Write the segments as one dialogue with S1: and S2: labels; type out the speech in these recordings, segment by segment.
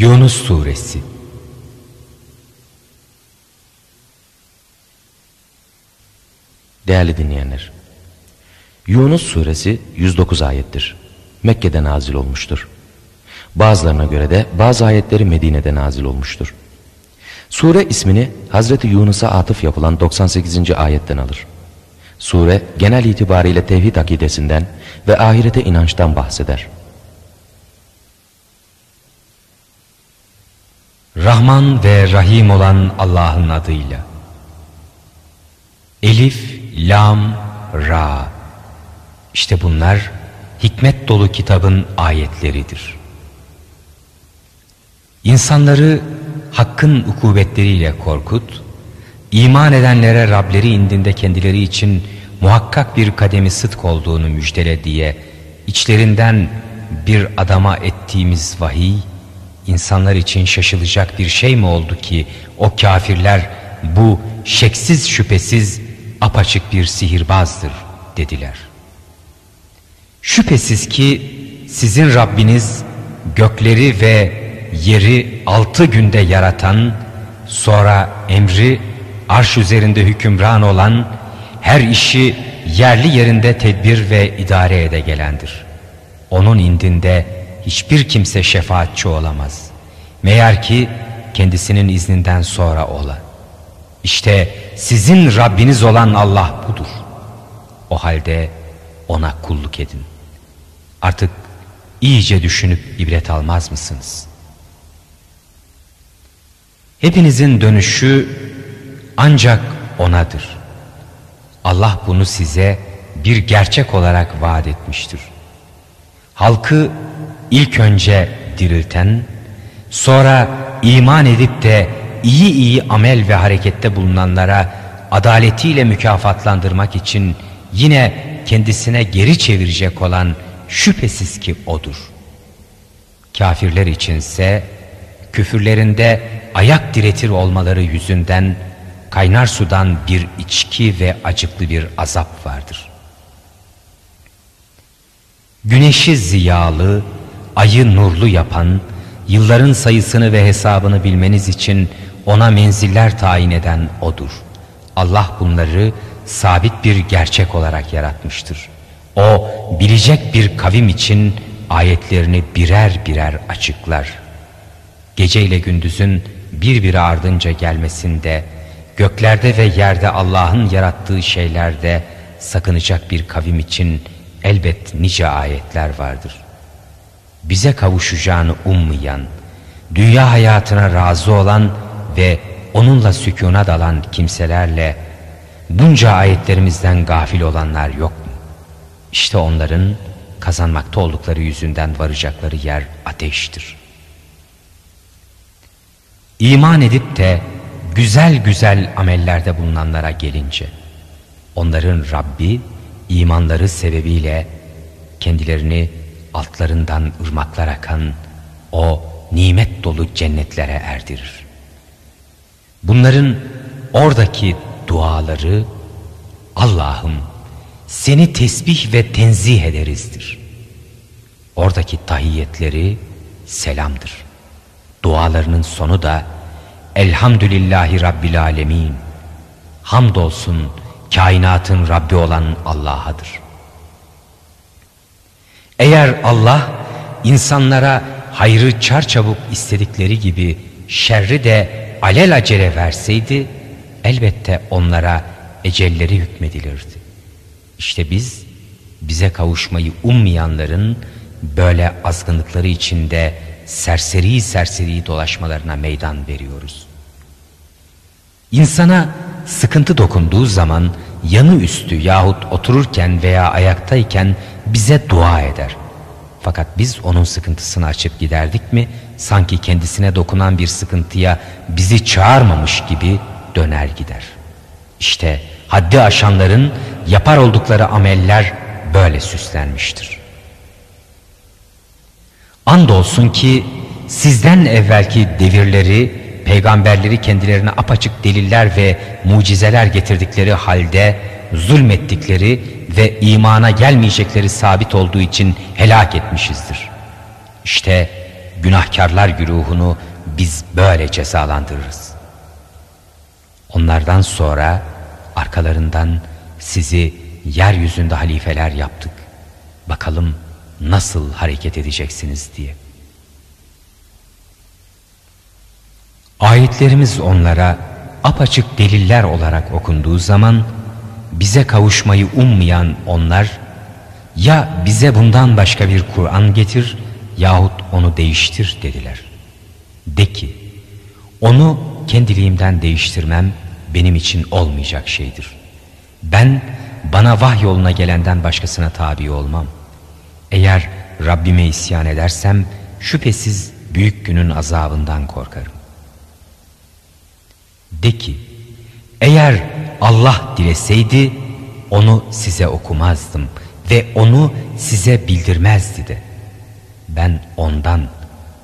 S1: Yunus Suresi Değerli dinleyenler, Yunus Suresi 109 ayettir. Mekke'de nazil olmuştur. Bazılarına göre de bazı ayetleri Medine'de nazil olmuştur. Sure ismini Hazreti Yunus'a atıf yapılan 98. ayetten alır. Sure genel itibariyle tevhid akidesinden ve ahirete inançtan bahseder. Rahman ve Rahim olan Allah'ın adıyla. Elif, Lam, Ra. İşte bunlar hikmet dolu kitabın ayetleridir. İnsanları hakkın ukubetleriyle korkut, iman edenlere Rableri indinde kendileri için muhakkak bir kademi sıdk olduğunu müjdele diye içlerinden bir adama ettiğimiz vahiy, insanlar için şaşılacak bir şey mi oldu ki o kafirler bu şeksiz şüphesiz apaçık bir sihirbazdır dediler. Şüphesiz ki sizin Rabbiniz gökleri ve yeri altı günde yaratan, sonra emri arş üzerinde hükümran olan, her işi yerli yerinde tedbir ve idare ede gelendir. Onun indinde hiçbir kimse şefaatçi olamaz. Meğer ki kendisinin izninden sonra ola. İşte sizin Rabbiniz olan Allah budur. O halde ona kulluk edin. Artık iyice düşünüp ibret almaz mısınız? Hepinizin dönüşü ancak O'nadır. Allah bunu size bir gerçek olarak vaat etmiştir. Halkı ilk önce dirilten, sonra iman edip de iyi iyi amel ve harekette bulunanlara adaletiyle mükafatlandırmak için yine kendisine geri çevirecek olan şüphesiz ki O'dur. Kafirler içinse küfürlerinde ayak diretir olmaları yüzünden kaynar sudan bir içki ve acıklı bir azap vardır. Güneşi ziyalı, ayı nurlu yapan, yılların sayısını ve hesabını bilmeniz için ona menziller tayin eden O'dur. Allah bunları sabit bir gerçek olarak yaratmıştır. O bilecek bir kavim için ayetlerini birer birer açıklar. Gece ile gündüzün birbiri ardınca gelmesinde, göklerde ve yerde Allah'ın yarattığı şeylerde sakınacak bir kavim için elbet nice ayetler vardır. Bize kavuşacağını ummayan, dünya hayatına razı olan ve onunla sükuna dalan kimselerle bunca ayetlerimizden gafil olanlar yok mu? İşte onların kazanmakta oldukları yüzünden varacakları yer ateştir. İman edip de güzel güzel amellerde bulunanlara gelince onların Rabbi imanları sebebiyle kendilerini altlarından ırmaklar akan o nimet dolu cennetlere erdirir. Bunların oradaki duaları Allah'ım seni tesbih ve tenzih ederizdir. Oradaki tahiyyetleri selamdır. Dualarının sonu da Elhamdülillahi Rabbil Alemin. Hamdolsun kainatın Rabbi olan Allah'adır. Eğer Allah insanlara hayrı çarçabuk istedikleri gibi şerri de alel acele verseydi elbette onlara ecelleri hükmedilirdi. İşte biz bize kavuşmayı ummayanların böyle azgınlıkları içinde serseri serseri dolaşmalarına meydan veriyoruz. İnsana sıkıntı dokunduğu zaman yanı üstü yahut otururken veya ayaktayken bize dua eder. Fakat biz onun sıkıntısını açıp giderdik mi sanki kendisine dokunan bir sıkıntıya bizi çağırmamış gibi döner gider. İşte haddi aşanların yapar oldukları ameller böyle süslenmiştir. Andolsun ki sizden evvelki devirleri, peygamberleri kendilerine apaçık deliller ve mucizeler getirdikleri halde zulmettikleri ve imana gelmeyecekleri sabit olduğu için helak etmişizdir. İşte günahkarlar güruhunu biz böyle cezalandırırız. Onlardan sonra arkalarından sizi yeryüzünde halifeler yaptık. Bakalım nasıl hareket edeceksiniz diye. Ayetlerimiz onlara apaçık deliller olarak okunduğu zaman bize kavuşmayı ummayan onlar ya bize bundan başka bir Kur'an getir yahut onu değiştir dediler. De ki onu kendiliğimden değiştirmem benim için olmayacak şeydir. Ben bana vah yoluna gelenden başkasına tabi olmam. Eğer Rabbime isyan edersem şüphesiz büyük günün azabından korkarım. De ki eğer Allah dileseydi onu size okumazdım ve onu size bildirmezdi de. Ben ondan,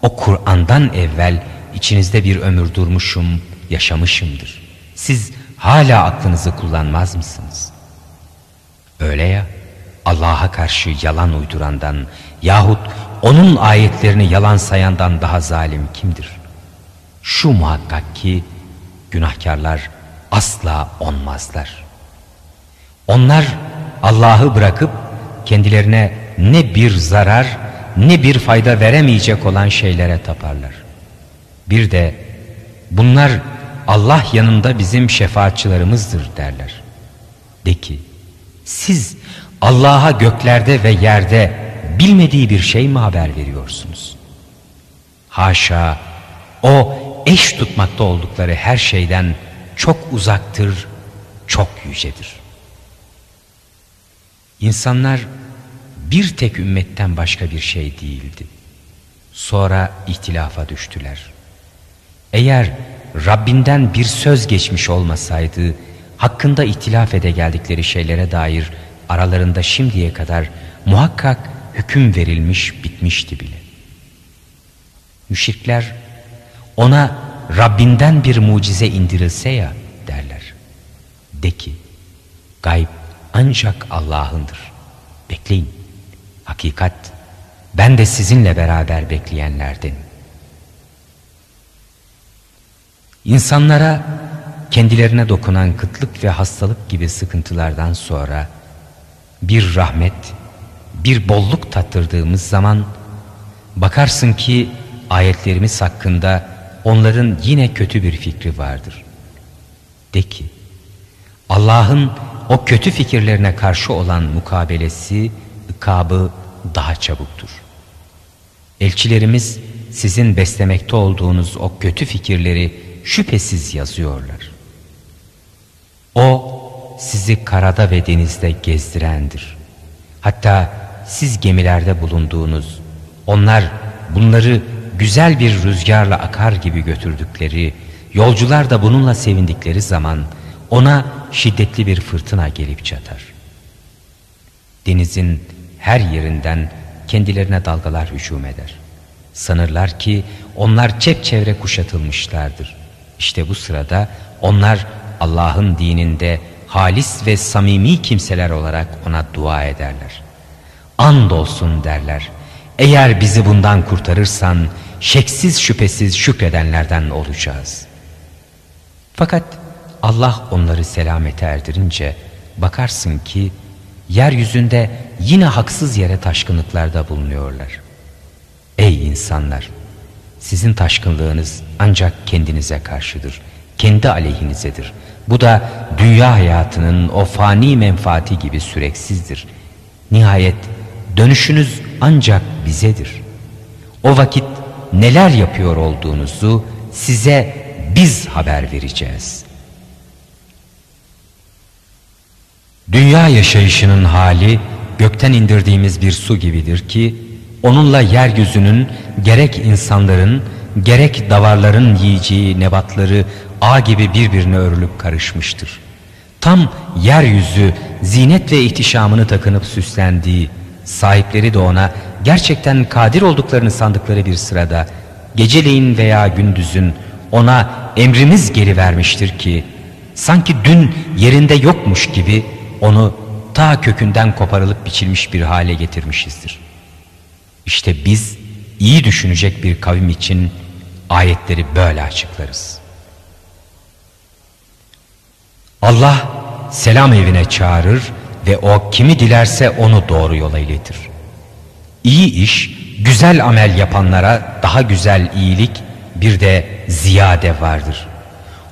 S1: o Kur'an'dan evvel içinizde bir ömür durmuşum, yaşamışımdır. Siz hala aklınızı kullanmaz mısınız? Öyle ya, Allah'a karşı yalan uydurandan yahut onun ayetlerini yalan sayandan daha zalim kimdir? Şu muhakkak ki günahkarlar asla onmazlar. Onlar Allah'ı bırakıp kendilerine ne bir zarar ne bir fayda veremeyecek olan şeylere taparlar. Bir de bunlar Allah yanında bizim şefaatçılarımızdır derler. De ki siz Allah'a göklerde ve yerde bilmediği bir şey mi haber veriyorsunuz? Haşa o eş tutmakta oldukları her şeyden çok uzaktır, çok yücedir. İnsanlar bir tek ümmetten başka bir şey değildi. Sonra ihtilafa düştüler. Eğer Rabbinden bir söz geçmiş olmasaydı, hakkında ihtilaf ede geldikleri şeylere dair aralarında şimdiye kadar muhakkak hüküm verilmiş bitmişti bile. Müşrikler ona Rabbinden bir mucize indirilse ya derler. De ki gayb ancak Allah'ındır. Bekleyin. Hakikat ben de sizinle beraber bekleyenlerden. İnsanlara kendilerine dokunan kıtlık ve hastalık gibi sıkıntılardan sonra bir rahmet, bir bolluk tattırdığımız zaman bakarsın ki ayetlerimiz hakkında onların yine kötü bir fikri vardır. De ki Allah'ın o kötü fikirlerine karşı olan mukabelesi, ikabı daha çabuktur. Elçilerimiz sizin beslemekte olduğunuz o kötü fikirleri şüphesiz yazıyorlar. O sizi karada ve denizde gezdirendir. Hatta siz gemilerde bulunduğunuz, onlar bunları güzel bir rüzgarla akar gibi götürdükleri, yolcular da bununla sevindikleri zaman ona şiddetli bir fırtına gelip çatar. Denizin her yerinden kendilerine dalgalar hücum eder. Sanırlar ki onlar çevre kuşatılmışlardır. İşte bu sırada onlar Allah'ın dininde halis ve samimi kimseler olarak ona dua ederler. Andolsun derler. Eğer bizi bundan kurtarırsan şeksiz şüphesiz şükredenlerden olacağız. Fakat Allah onları selamete erdirince bakarsın ki yeryüzünde yine haksız yere taşkınlıklarda bulunuyorlar. Ey insanlar! Sizin taşkınlığınız ancak kendinize karşıdır. Kendi aleyhinizedir. Bu da dünya hayatının o fani menfaati gibi süreksizdir. Nihayet dönüşünüz ancak bizedir. O vakit neler yapıyor olduğunuzu size biz haber vereceğiz. Dünya yaşayışının hali gökten indirdiğimiz bir su gibidir ki onunla yeryüzünün gerek insanların gerek davarların yiyeceği nebatları ağ gibi birbirine örülüp karışmıştır. Tam yeryüzü zinet ve ihtişamını takınıp süslendiği, sahipleri de ona gerçekten kadir olduklarını sandıkları bir sırada geceleyin veya gündüzün ona emrimiz geri vermiştir ki sanki dün yerinde yokmuş gibi onu ta kökünden koparılıp biçilmiş bir hale getirmişizdir. İşte biz iyi düşünecek bir kavim için ayetleri böyle açıklarız. Allah selam evine çağırır ve o kimi dilerse onu doğru yola iletir. İyi iş, güzel amel yapanlara daha güzel iyilik bir de ziyade vardır.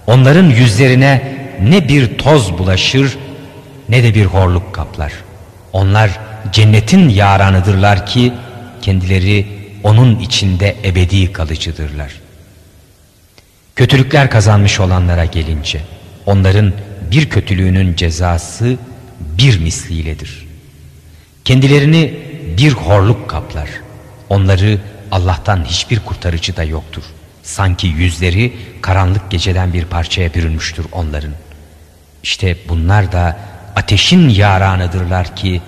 S1: Onların yüzlerine ne bir toz bulaşır ne de bir horluk kaplar. Onlar cennetin yaranıdırlar ki kendileri onun içinde ebedi kalıcıdırlar. Kötülükler kazanmış olanlara gelince onların bir kötülüğünün cezası bir misliyledir. Kendilerini bir horluk kaplar. Onları Allah'tan hiçbir kurtarıcı da yoktur. Sanki yüzleri karanlık geceden bir parçaya bürünmüştür onların. İşte bunlar da ateşin yaranıdırlar ki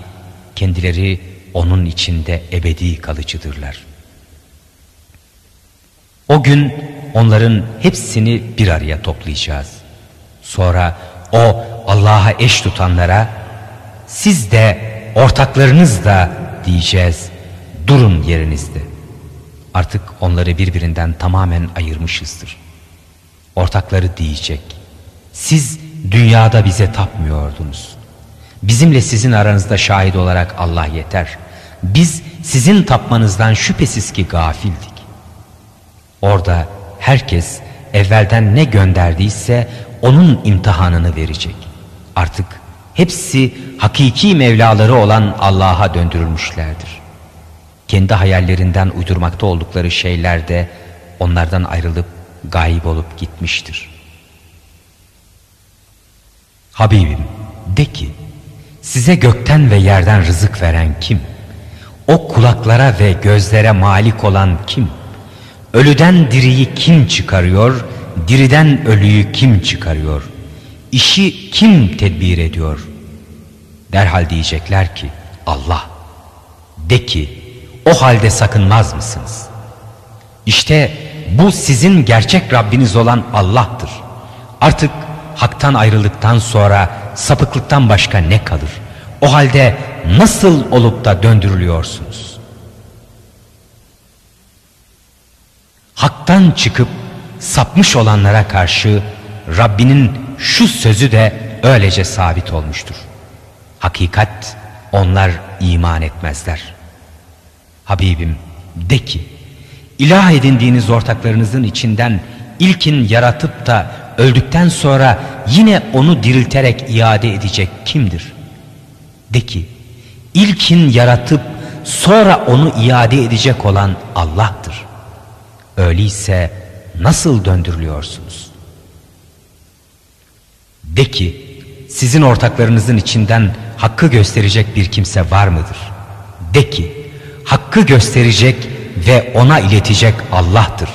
S1: kendileri onun içinde ebedi kalıcıdırlar. O gün onların hepsini bir araya toplayacağız. Sonra o Allah'a eş tutanlara siz de ortaklarınız da diyeceğiz durun yerinizde. Artık onları birbirinden tamamen ayırmışızdır. Ortakları diyecek siz dünyada bize tapmıyordunuz. Bizimle sizin aranızda şahit olarak Allah yeter. Biz sizin tapmanızdan şüphesiz ki gafildik. Orada herkes evvelden ne gönderdiyse onun imtihanını verecek. Artık hepsi hakiki Mevlaları olan Allah'a döndürülmüşlerdir. Kendi hayallerinden uydurmakta oldukları şeyler de onlardan ayrılıp gayip olup gitmiştir. Habibim de ki size gökten ve yerden rızık veren kim? O kulaklara ve gözlere malik olan kim? Ölüden diriyi kim çıkarıyor? Diriden ölüyü kim çıkarıyor? İşi kim tedbir ediyor? Derhal diyecekler ki Allah. De ki o halde sakınmaz mısınız? İşte bu sizin gerçek Rabbiniz olan Allah'tır. Artık haktan ayrıldıktan sonra sapıklıktan başka ne kalır? O halde nasıl olup da döndürülüyorsunuz? Haktan çıkıp sapmış olanlara karşı Rabbinin şu sözü de öylece sabit olmuştur. Hakikat onlar iman etmezler. Habibim de ki ilah edindiğiniz ortaklarınızın içinden ilkin yaratıp da öldükten sonra yine onu dirilterek iade edecek kimdir? De ki ilkin yaratıp sonra onu iade edecek olan Allah'tır. Öyleyse nasıl döndürülüyorsunuz? De ki sizin ortaklarınızın içinden hakkı gösterecek bir kimse var mıdır? De ki hakkı gösterecek ve ona iletecek Allah'tır.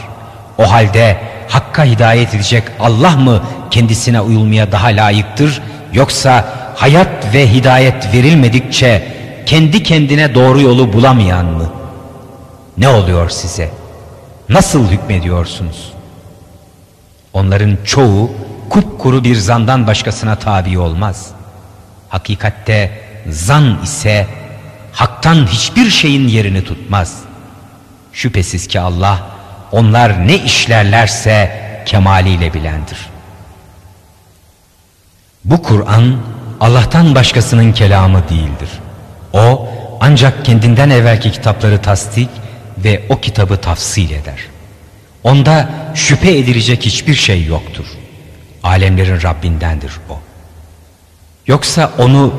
S1: O halde hakka hidayet edecek Allah mı kendisine uyulmaya daha layıktır yoksa hayat ve hidayet verilmedikçe kendi kendine doğru yolu bulamayan mı? Ne oluyor size? Nasıl hükmediyorsunuz? Onların çoğu kupkuru bir zandan başkasına tabi olmaz. Hakikatte zan ise haktan hiçbir şeyin yerini tutmaz. Şüphesiz ki Allah onlar ne işlerlerse kemaliyle bilendir. Bu Kur'an Allah'tan başkasının kelamı değildir. O ancak kendinden evvelki kitapları tasdik ve o kitabı tafsil eder. Onda şüphe edilecek hiçbir şey yoktur. Alemlerin Rabbindendir o. Yoksa onu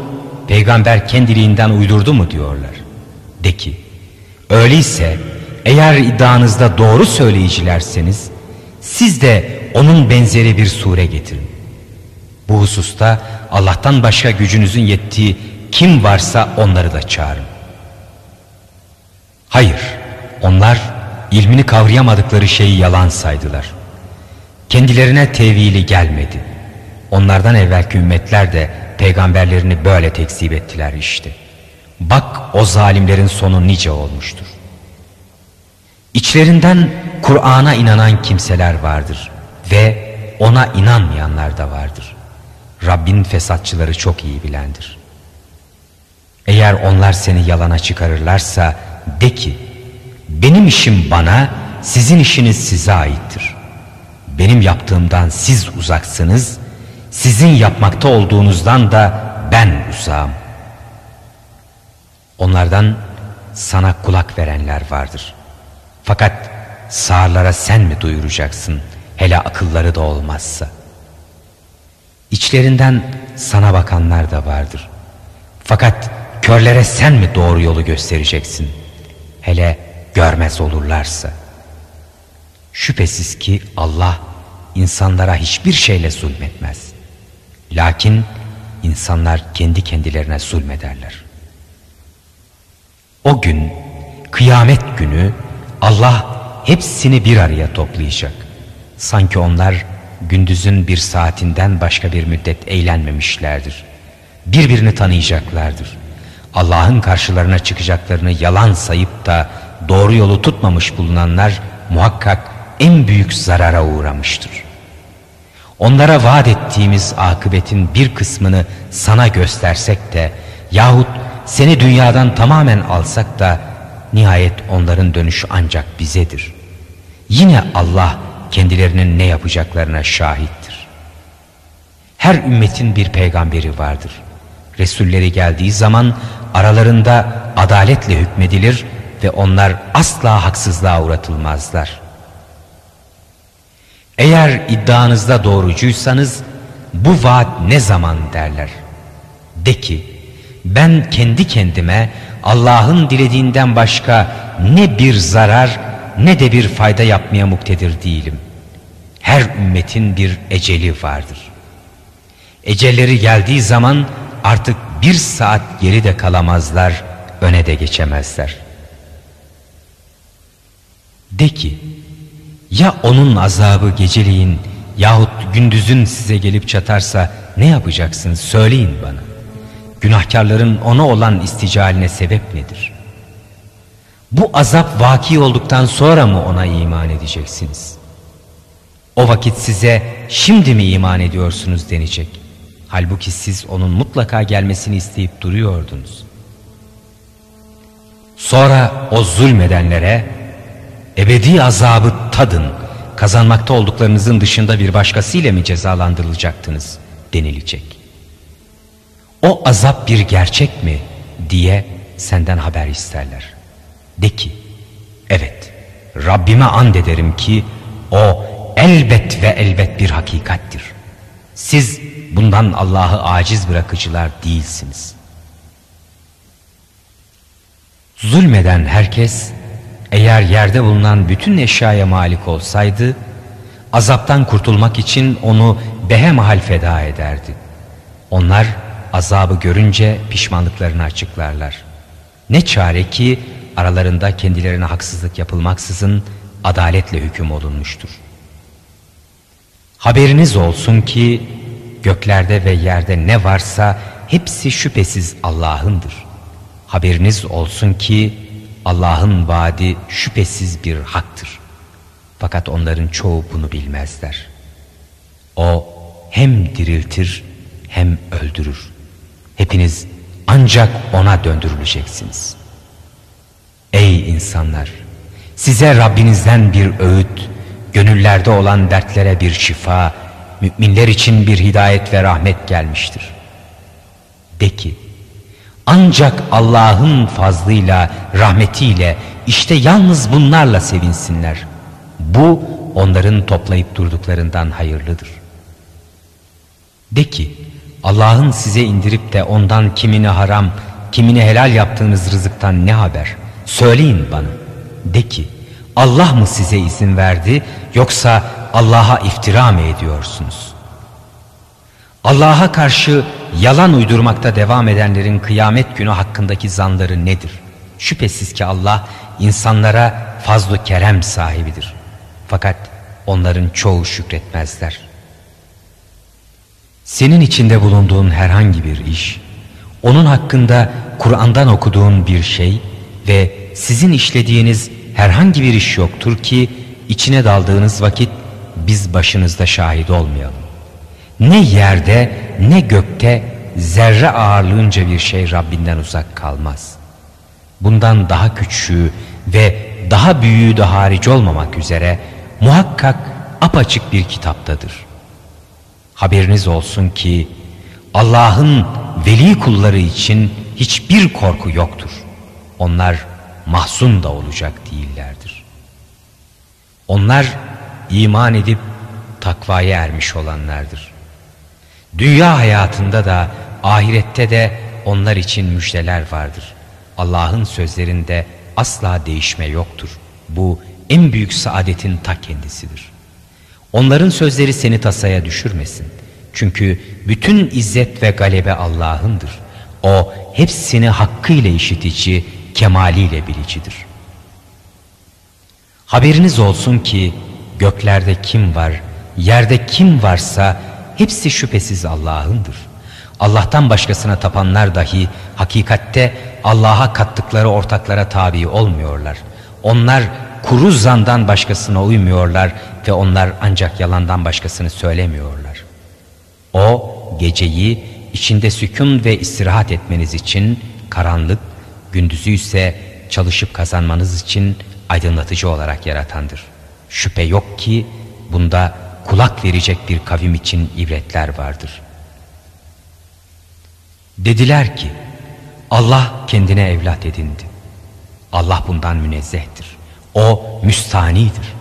S1: peygamber kendiliğinden uydurdu mu diyorlar. De ki öyleyse eğer iddianızda doğru söyleyicilerseniz siz de onun benzeri bir sure getirin. Bu hususta Allah'tan başka gücünüzün yettiği kim varsa onları da çağırın. Hayır, onlar ilmini kavrayamadıkları şeyi yalan saydılar. Kendilerine tevili gelmedi. Onlardan evvelki ümmetler de peygamberlerini böyle tekzip ettiler işte. Bak o zalimlerin sonu nice olmuştur. İçlerinden Kur'an'a inanan kimseler vardır ve ona inanmayanlar da vardır. Rabbin fesatçıları çok iyi bilendir. Eğer onlar seni yalana çıkarırlarsa de ki benim işim bana, sizin işiniz size aittir. Benim yaptığımdan siz uzaksınız, sizin yapmakta olduğunuzdan da ben uzağım. Onlardan sana kulak verenler vardır. Fakat sağırlara sen mi duyuracaksın hele akılları da olmazsa? İçlerinden sana bakanlar da vardır. Fakat körlere sen mi doğru yolu göstereceksin? Hele görmez olurlarsa. Şüphesiz ki Allah insanlara hiçbir şeyle zulmetmez. Lakin insanlar kendi kendilerine zulmederler. O gün, kıyamet günü Allah hepsini bir araya toplayacak. Sanki onlar gündüzün bir saatinden başka bir müddet eğlenmemişlerdir. Birbirini tanıyacaklardır. Allah'ın karşılarına çıkacaklarını yalan sayıp da doğru yolu tutmamış bulunanlar muhakkak en büyük zarara uğramıştır. Onlara vaat ettiğimiz akıbetin bir kısmını sana göstersek de yahut seni dünyadan tamamen alsak da nihayet onların dönüşü ancak bizedir. Yine Allah kendilerinin ne yapacaklarına şahittir. Her ümmetin bir peygamberi vardır. Resulleri geldiği zaman aralarında adaletle hükmedilir ve onlar asla haksızlığa uğratılmazlar. Eğer iddianızda doğrucuysanız bu vaat ne zaman derler. De ki ben kendi kendime Allah'ın dilediğinden başka ne bir zarar ne de bir fayda yapmaya muktedir değilim. Her ümmetin bir eceli vardır. Ecelleri geldiği zaman artık bir saat geri de kalamazlar, öne de geçemezler. De ki, ya onun azabı geceliğin yahut gündüzün size gelip çatarsa ne yapacaksınız söyleyin bana. Günahkarların ona olan isticaline sebep nedir? Bu azap vaki olduktan sonra mı ona iman edeceksiniz? O vakit size şimdi mi iman ediyorsunuz denecek. Halbuki siz onun mutlaka gelmesini isteyip duruyordunuz. Sonra o zulmedenlere ebedi azabı tadın, kazanmakta olduklarınızın dışında bir başkasıyla mı cezalandırılacaktınız denilecek. O azap bir gerçek mi diye senden haber isterler. De ki, evet Rabbime and ederim ki o elbet ve elbet bir hakikattir. Siz bundan Allah'ı aciz bırakıcılar değilsiniz. Zulmeden herkes eğer yerde bulunan bütün eşyaya malik olsaydı, azaptan kurtulmak için onu behemahal feda ederdi. Onlar azabı görünce pişmanlıklarını açıklarlar. Ne çare ki aralarında kendilerine haksızlık yapılmaksızın adaletle hüküm olunmuştur. Haberiniz olsun ki göklerde ve yerde ne varsa hepsi şüphesiz Allah'ındır. Haberiniz olsun ki Allah'ın vaadi şüphesiz bir haktır. Fakat onların çoğu bunu bilmezler. O hem diriltir hem öldürür. Hepiniz ancak ona döndürüleceksiniz. Ey insanlar! Size Rabbinizden bir öğüt, gönüllerde olan dertlere bir şifa, müminler için bir hidayet ve rahmet gelmiştir. De ki, ancak Allah'ın fazlıyla, rahmetiyle, işte yalnız bunlarla sevinsinler. Bu onların toplayıp durduklarından hayırlıdır. De ki, Allah'ın size indirip de ondan kimini haram, kimini helal yaptığınız rızıktan ne haber? Söyleyin bana. De ki, Allah mı size izin verdi yoksa Allah'a iftira mı ediyorsunuz? Allah'a karşı yalan uydurmakta devam edenlerin kıyamet günü hakkındaki zanları nedir? Şüphesiz ki Allah insanlara fazla kerem sahibidir. Fakat onların çoğu şükretmezler. Senin içinde bulunduğun herhangi bir iş, onun hakkında Kur'an'dan okuduğun bir şey ve sizin işlediğiniz herhangi bir iş yoktur ki içine daldığınız vakit biz başınızda şahit olmayalım. Ne yerde ne gökte zerre ağırlığınca bir şey Rabbinden uzak kalmaz. Bundan daha küçüğü ve daha büyüğü de hariç olmamak üzere muhakkak apaçık bir kitaptadır. Haberiniz olsun ki Allah'ın veli kulları için hiçbir korku yoktur. Onlar mahzun da olacak değillerdir. Onlar iman edip takvaya ermiş olanlardır. Dünya hayatında da ahirette de onlar için müjdeler vardır. Allah'ın sözlerinde asla değişme yoktur. Bu en büyük saadetin ta kendisidir. Onların sözleri seni tasaya düşürmesin. Çünkü bütün izzet ve galebe Allah'ındır. O hepsini hakkıyla işitici, kemaliyle bilicidir. Haberiniz olsun ki göklerde kim var, yerde kim varsa hepsi şüphesiz Allah'ındır. Allah'tan başkasına tapanlar dahi hakikatte Allah'a kattıkları ortaklara tabi olmuyorlar. Onlar kuru zandan başkasına uymuyorlar ve onlar ancak yalandan başkasını söylemiyorlar. O geceyi içinde sükun ve istirahat etmeniz için karanlık, gündüzü ise çalışıp kazanmanız için aydınlatıcı olarak yaratandır. Şüphe yok ki bunda kulak verecek bir kavim için ibretler vardır. Dediler ki Allah kendine evlat edindi. Allah bundan münezzehtir. O müstanidir.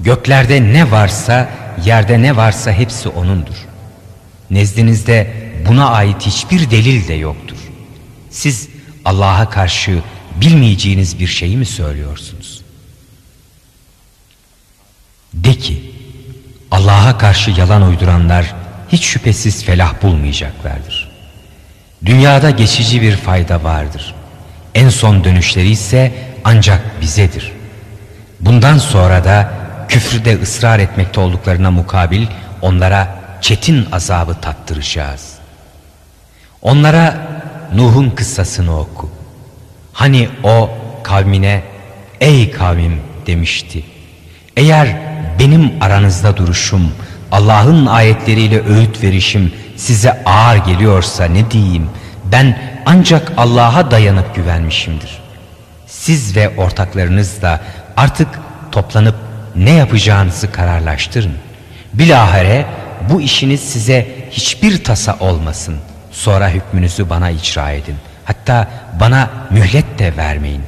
S1: Göklerde ne varsa, yerde ne varsa hepsi O'nundur. Nezdinizde buna ait hiçbir delil de yoktur. Siz Allah'a karşı bilmeyeceğiniz bir şeyi mi söylüyorsunuz? De ki, Allah'a karşı yalan uyduranlar hiç şüphesiz felah bulmayacaklardır. Dünyada geçici bir fayda vardır. En son dönüşleri ise ancak bizedir. Bundan sonra da küfrde ısrar etmekte olduklarına mukabil onlara çetin azabı tattıracağız. Onlara Nuh'un kıssasını oku. Hani o kavmine ey kavmim demişti. Eğer benim aranızda duruşum, Allah'ın ayetleriyle öğüt verişim size ağır geliyorsa ne diyeyim? Ben ancak Allah'a dayanıp güvenmişimdir. Siz ve ortaklarınız da artık toplanıp ne yapacağınızı kararlaştırın. Bilahare bu işiniz size hiçbir tasa olmasın. Sonra hükmünüzü bana icra edin. Hatta bana mühlet de vermeyin.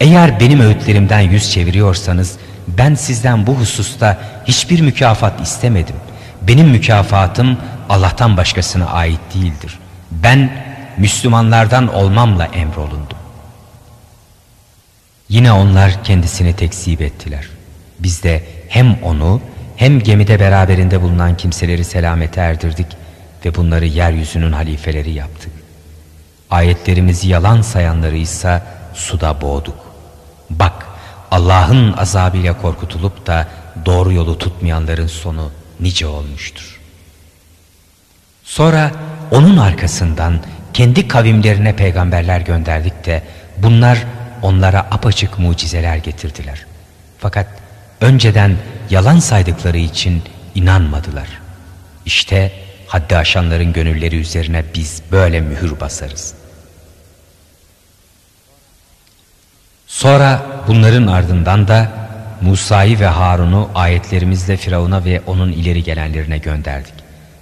S1: Eğer benim öğütlerimden yüz çeviriyorsanız ben sizden bu hususta hiçbir mükafat istemedim. Benim mükafatım Allah'tan başkasına ait değildir. Ben Müslümanlardan olmamla emrolundum. Yine onlar kendisini tekzip ettiler. Biz de hem onu hem gemide beraberinde bulunan kimseleri selamete erdirdik ve bunları yeryüzünün halifeleri yaptık. Ayetlerimizi yalan sayanları ise suda boğduk. Bak Allah'ın azabıyla korkutulup da doğru yolu tutmayanların sonu nice olmuştur. Sonra onun arkasından kendi kavimlerine peygamberler gönderdik de bunlar onlara apaçık mucizeler getirdiler. Fakat önceden yalan saydıkları için inanmadılar. İşte haddi aşanların gönülleri üzerine biz böyle mühür basarız. Sonra bunların ardından da Musa'yı ve Harun'u ayetlerimizle Firavun'a ve onun ileri gelenlerine gönderdik.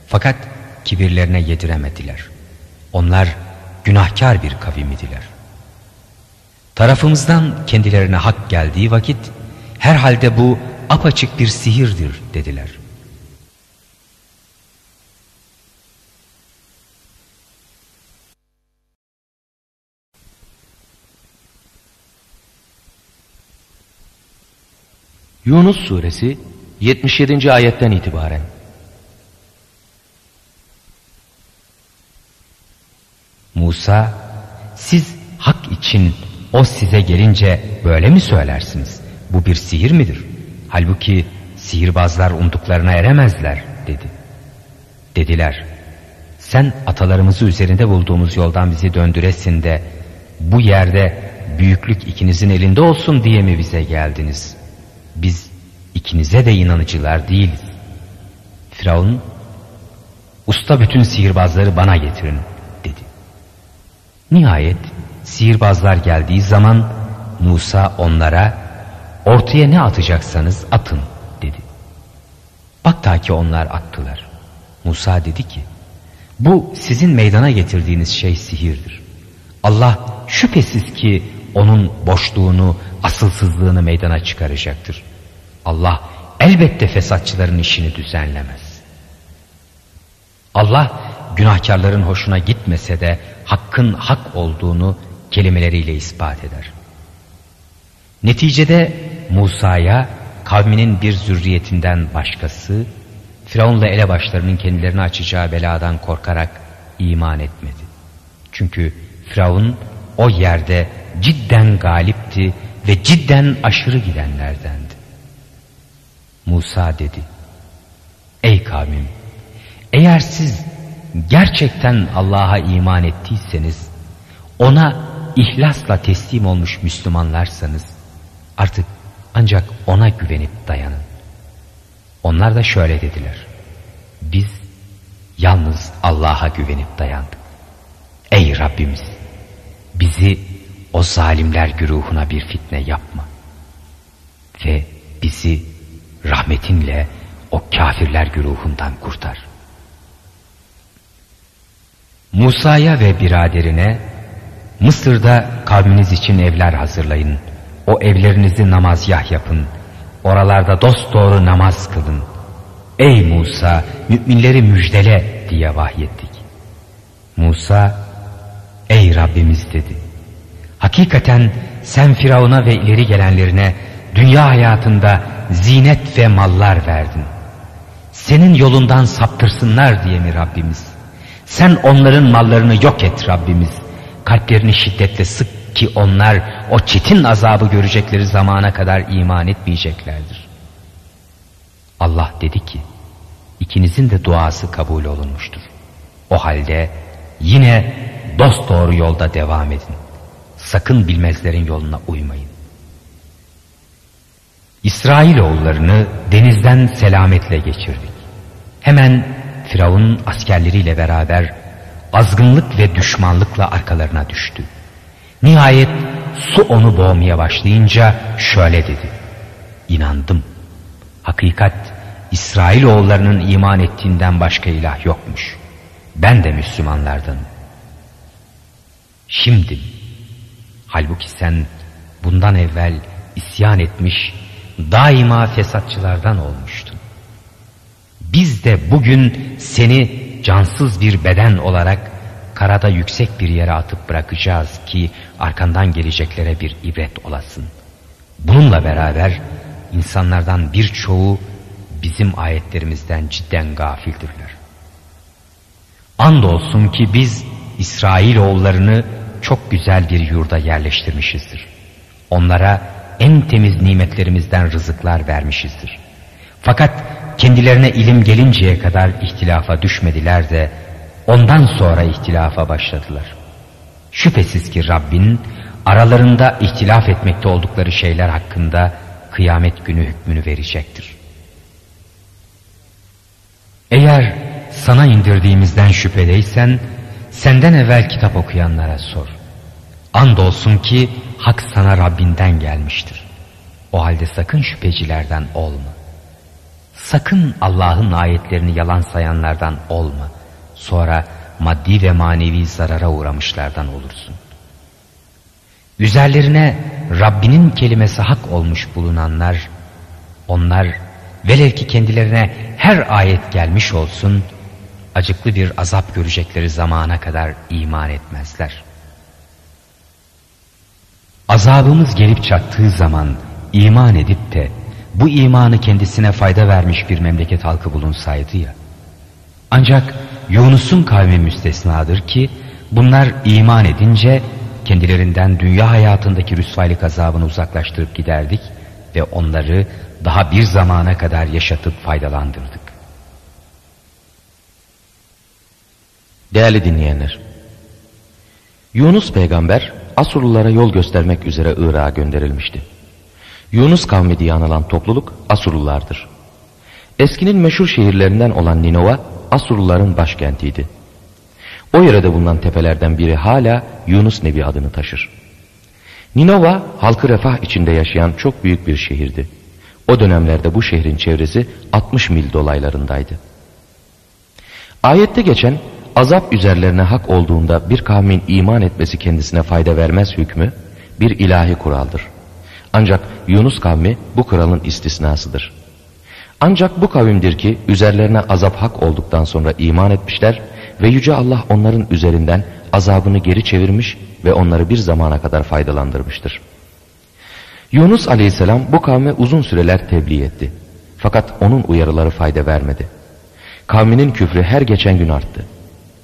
S1: Fakat kibirlerine yediremediler. Onlar günahkar bir kavim idiler. Tarafımızdan kendilerine hak geldiği vakit herhalde bu apaçık bir sihirdir dediler.
S2: Yunus suresi 77. ayetten itibaren
S1: Musa siz hak için o size gelince böyle mi söylersiniz? Bu bir sihir midir? Halbuki sihirbazlar umduklarına eremezler dedi. Dediler sen atalarımızı üzerinde bulduğumuz yoldan bizi döndüresin de bu yerde büyüklük ikinizin elinde olsun diye mi bize geldiniz? Biz ikinize de inanıcılar değiliz. Firavun usta bütün sihirbazları bana getirin dedi. Nihayet sihirbazlar geldiği zaman Musa onlara ortaya ne atacaksanız atın dedi. Bak ta ki onlar attılar. Musa dedi ki bu sizin meydana getirdiğiniz şey sihirdir. Allah şüphesiz ki onun boşluğunu, asılsızlığını meydana çıkaracaktır. Allah elbette fesatçıların işini düzenlemez. Allah günahkarların hoşuna gitmese de hakkın hak olduğunu kelimeleriyle ispat eder. Neticede Musa'ya kavminin bir zürriyetinden başkası Firavun'la elebaşlarının kendilerini açacağı beladan korkarak iman etmedi. Çünkü Firavun o yerde cidden galipti ve cidden aşırı gidenlerdendi. Musa dedi, Ey kavmim, eğer siz gerçekten Allah'a iman ettiyseniz, ona ihlasla teslim olmuş Müslümanlarsanız, artık ancak ona güvenip dayanın. Onlar da şöyle dediler. Biz yalnız Allah'a güvenip dayandık. Ey Rabbimiz! Bizi o zalimler güruhuna bir fitne yapma. Ve bizi rahmetinle o kafirler güruhundan kurtar. Musa'ya ve biraderine Mısır'da kavminiz için evler hazırlayın. O evlerinizi namazgah yapın. Oralarda dosdoğru namaz kılın. Ey Musa müminleri müjdele diye vahyettik. Musa ey Rabbimiz dedi. Hakikaten sen Firavun'a ve ileri gelenlerine dünya hayatında zinet ve mallar verdin. Senin yolundan saptırsınlar diye mi Rabbimiz? Sen onların mallarını yok et Rabbimiz. Kalplerini şiddetle sık ki onlar o çetin azabı görecekleri zamana kadar iman etmeyeceklerdir. Allah dedi ki, ikinizin de duası kabul olunmuştur. O halde yine dost doğru yolda devam edin. Sakın bilmezlerin yoluna uymayın. İsrailoğullarını denizden selametle geçirdik. Hemen Firavun askerleriyle beraber azgınlık ve düşmanlıkla arkalarına düştü. Nihayet su onu boğmaya başlayınca şöyle dedi. İnandım. Hakikat İsrailoğullarının iman ettiğinden başka ilah yokmuş. Ben de Müslümanlardan. Şimdi halbuki sen bundan evvel isyan etmiş daima fesatçılardan olmuştun. Biz de bugün seni cansız bir beden olarak karada yüksek bir yere atıp bırakacağız ki arkandan geleceklere bir ibret olasın. Bununla beraber insanlardan birçoğu bizim ayetlerimizden cidden gafildirler. Andolsun ki biz İsrail oğullarını çok güzel bir yurda yerleştirmişizdir. Onlara en temiz nimetlerimizden rızıklar vermişizdir. Fakat kendilerine ilim gelinceye kadar ihtilafa düşmediler de ondan sonra ihtilafa başladılar. Şüphesiz ki Rabbin aralarında ihtilaf etmekte oldukları şeyler hakkında kıyamet günü hükmünü verecektir. Eğer sana indirdiğimizden şüphedeysen senden evvel kitap okuyanlara sor. Andolsun ki hak sana Rabbinden gelmiştir. O halde sakın şüphecilerden olma. Sakın Allah'ın ayetlerini yalan sayanlardan olma. Sonra maddi ve manevi zarara uğramışlardan olursun. Üzerlerine Rabbinin kelimesi hak olmuş bulunanlar, onlar velev ki kendilerine her ayet gelmiş olsun, acıklı bir azap görecekleri zamana kadar iman etmezler. Azabımız gelip çattığı zaman iman edip de bu imanı kendisine fayda vermiş bir memleket halkı bulunsaydı ya. Ancak Yunus'un kavmi müstesnadır ki bunlar iman edince kendilerinden dünya hayatındaki rüsvaylık azabını uzaklaştırıp giderdik ve onları daha bir zamana kadar yaşatıp faydalandırdık.
S2: Değerli dinleyenler, Yunus peygamber Asurlulara yol göstermek üzere Irak'a gönderilmişti. Yunus kavmi diye anılan topluluk Asurlulardır. Eskinin meşhur şehirlerinden olan Ninova Asurluların başkentiydi. O yörede bulunan tepelerden biri hala Yunus Nebi adını taşır. Ninova halkı refah içinde yaşayan çok büyük bir şehirdi. O dönemlerde bu şehrin çevresi 60 mil dolaylarındaydı. Ayette geçen azap üzerlerine hak olduğunda bir kavmin iman etmesi kendisine fayda vermez hükmü bir ilahi kuraldır. Ancak Yunus kavmi bu kuralın istisnasıdır. Ancak bu kavimdir ki üzerlerine azap hak olduktan sonra iman etmişler ve Yüce Allah onların üzerinden azabını geri çevirmiş ve onları bir zamana kadar faydalandırmıştır. Yunus aleyhisselam bu kavme uzun süreler tebliğ etti. Fakat onun uyarıları fayda vermedi. Kavminin küfrü her geçen gün arttı.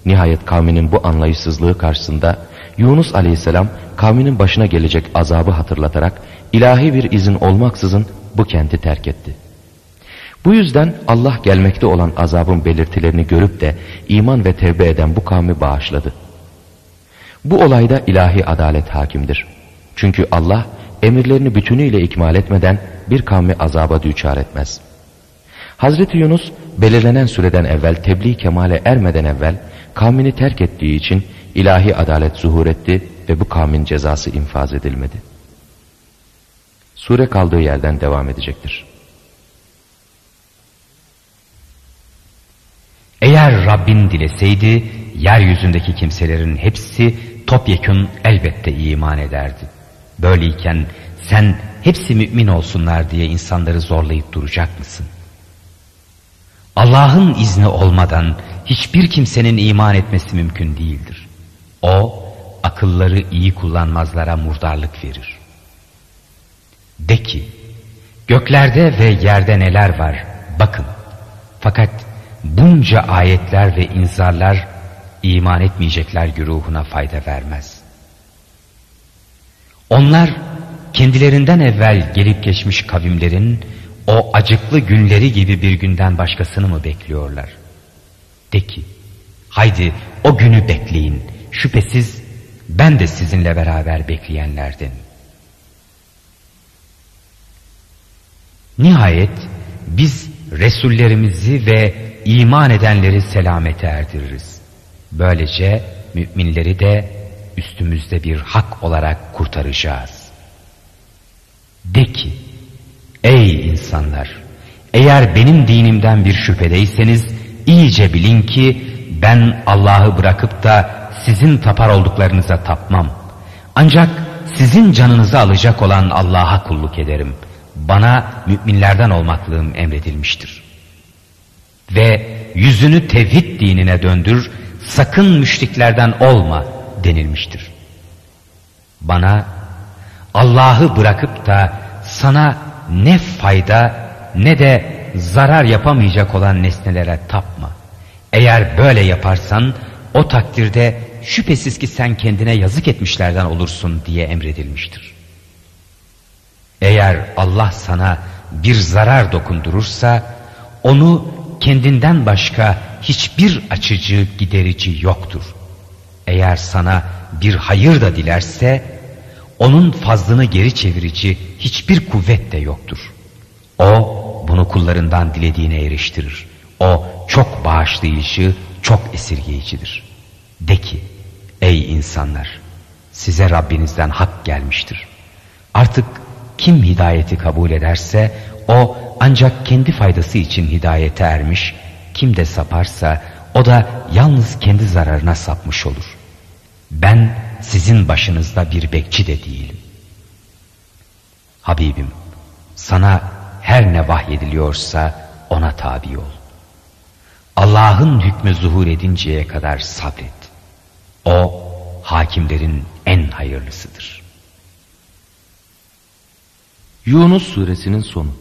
S2: Nihayet kavminin bu anlayışsızlığı karşısında Yunus aleyhisselam kavminin başına gelecek azabı hatırlatarak ilahi bir izin olmaksızın bu kenti terk etti. Bu yüzden Allah gelmekte olan azabın belirtilerini görüp de iman ve tevbe eden bu kavmi bağışladı. Bu olayda ilahi adalet hakimdir. Çünkü Allah emirlerini bütünüyle ikmal etmeden bir kavmi azaba düçar etmez. Hazreti Yunus belirlenen süreden evvel tebliğ kemale ermeden evvel kavmini terk ettiği için ilahi adalet zuhur etti ve bu kavmin cezası infaz edilmedi. Sure kaldığı yerden devam edecektir.
S1: Eğer Rabbin dileseydi yeryüzündeki kimselerin hepsi topyekun elbette iman ederdi. Böyleyken sen hepsi mümin olsunlar diye insanları zorlayıp duracak mısın? Allah'ın izni olmadan hiçbir kimsenin iman etmesi mümkün değildir. O akılları iyi kullanmazlara murdarlık verir. De ki göklerde ve yerde neler var bakın. Fakat bunca ayetler ve inzarlar iman etmeyecekler güruhuna fayda vermez. Onlar kendilerinden evvel gelip geçmiş kavimlerin o acıklı günleri gibi bir günden başkasını mı bekliyorlar? De ki, haydi o günü bekleyin, şüphesiz ben de sizinle beraber bekleyenlerden. Nihayet biz Resullerimizi ve iman edenleri selamete erdiririz. Böylece müminleri de üstümüzde bir hak olarak kurtaracağız. De ki, ey insanlar, eğer benim dinimden bir şüphedeyseniz iyice bilin ki ben Allah'ı bırakıp da sizin tapar olduklarınıza tapmam. Ancak sizin canınızı alacak olan Allah'a kulluk ederim. Bana müminlerden olmaklığım emredilmiştir. Ve yüzünü tevhid dinine döndür, sakın müşriklerden olma denilmiştir. Bana Allah'ı bırakıp da sana ne fayda ne de zarar yapamayacak olan nesnelere tapma. Eğer böyle yaparsan o takdirde şüphesiz ki sen kendine yazık etmişlerden olursun diye emredilmiştir. Eğer Allah sana bir zarar dokundurursa onu kendinden başka hiçbir açıcı giderici yoktur. Eğer sana bir hayır da dilerse onun fazlını geri çevirici hiçbir kuvvet de yoktur. O bunu kullarından dilediğine eriştirir. O çok bağışlayıcı, çok esirgeyicidir. De ki ey insanlar size Rabbinizden hak gelmiştir. Artık kim hidayeti kabul ederse o ancak kendi faydası için hidayete ermiş, kim de saparsa o da yalnız kendi zararına sapmış olur. Ben sizin başınızda bir bekçi de değilim. Habibim sana her ne vahyediliyorsa ona tabi ol. Allah'ın hükmü zuhur edinceye kadar sabret. O hakimlerin en hayırlısıdır.
S2: Yunus suresinin sonu